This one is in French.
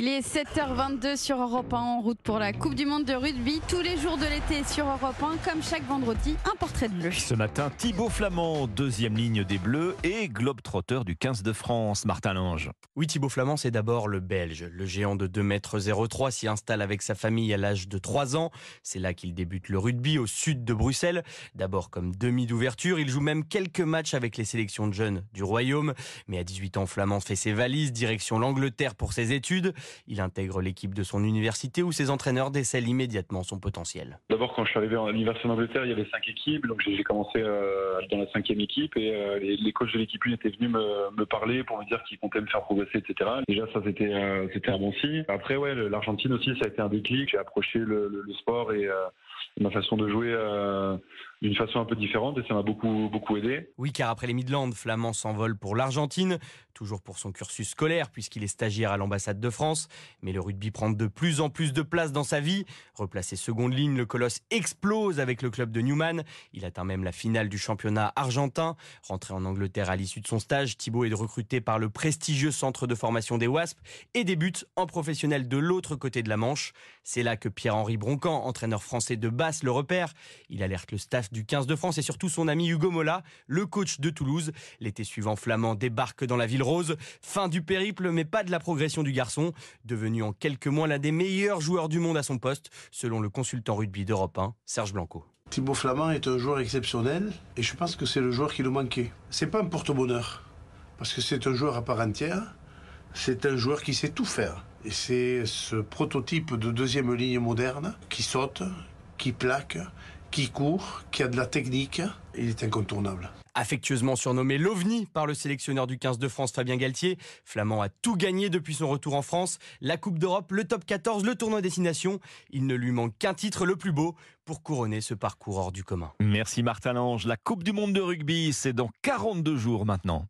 Il est 7h22 sur Europe 1 en route pour la Coupe du Monde de rugby. Tous les jours de l'été sur Europe 1, comme chaque vendredi, un portrait de bleu. Ce matin, Thibaut Flamand, deuxième ligne des Bleus et globe-trotteur du 15 de France, Martin Lange. Oui, Thibaut Flamand, c'est d'abord le Belge. Le géant de 2,03 m s'y installe avec sa famille à l'âge de 3 ans. C'est là qu'il débute le rugby au sud de Bruxelles. D'abord comme demi d'ouverture, il joue même quelques matchs avec les sélections de jeunes du Royaume. Mais à 18 ans, Flamand fait ses valises, direction l'Angleterre pour ses études. Il intègre l'équipe de son université où ses entraîneurs décèlent immédiatement son potentiel. D'abord, quand je suis arrivé à l'université d'Angleterre, il y avait cinq équipes, donc j'ai commencé euh, dans la cinquième équipe et euh, les, coachs de l'équipe 1 étaient venus me, parler pour me dire qu'ils comptaient me faire progresser, etc. Déjà, ça c'était euh, c'était un bon signe. Après, ouais, l'Argentine aussi, ça a été un déclic. J'ai approché le, sport et ma façon de jouer d'une façon un peu différente et ça m'a beaucoup, beaucoup aidé. Oui, car après les Midlands, Flamand s'envole pour l'Argentine, toujours pour son cursus scolaire puisqu'il est stagiaire à l'ambassade de France. Mais le rugby prend de plus en plus de place dans sa vie. Replacé seconde ligne, le colosse explose avec le club de Newman. Il atteint même la finale du championnat argentin. Rentré en Angleterre à l'issue de son stage, Thibaut est recruté par le prestigieux centre de formation des Wasps et débute en professionnel de l'autre côté de la Manche. C'est là que Pierre-Henri Broncan, entraîneur français de basse, le repère. Il alerte le staff du 15 de France et surtout son ami Hugo Mola, le coach de Toulouse. L'été suivant, Flamand débarque dans la ville rose. Fin du périple, mais pas de la progression du garçon, devenu en quelques mois l'un des meilleurs joueurs du monde à son poste, selon le consultant rugby d'Europe 1, Serge Blanco. Thibaut Flamand est un joueur exceptionnel et je pense que c'est le joueur qui nous manquait. C'est pas un porte-bonheur parce que c'est un joueur à part entière. C'est un joueur qui sait tout faire. Et c'est ce prototype de deuxième ligne moderne qui saute, qui plaque, qui court, qui a de la technique. Il est incontournable. Affectueusement surnommé l'OVNI par le sélectionneur du 15 de France Fabien Galtier, Flamand a tout gagné depuis son retour en France, la Coupe d'Europe, le top 14, le tournoi destination. Il ne lui manque qu'un titre le plus beau pour couronner ce parcours hors du commun. Merci Martin Lange. La Coupe du monde de rugby, c'est dans 42 jours maintenant.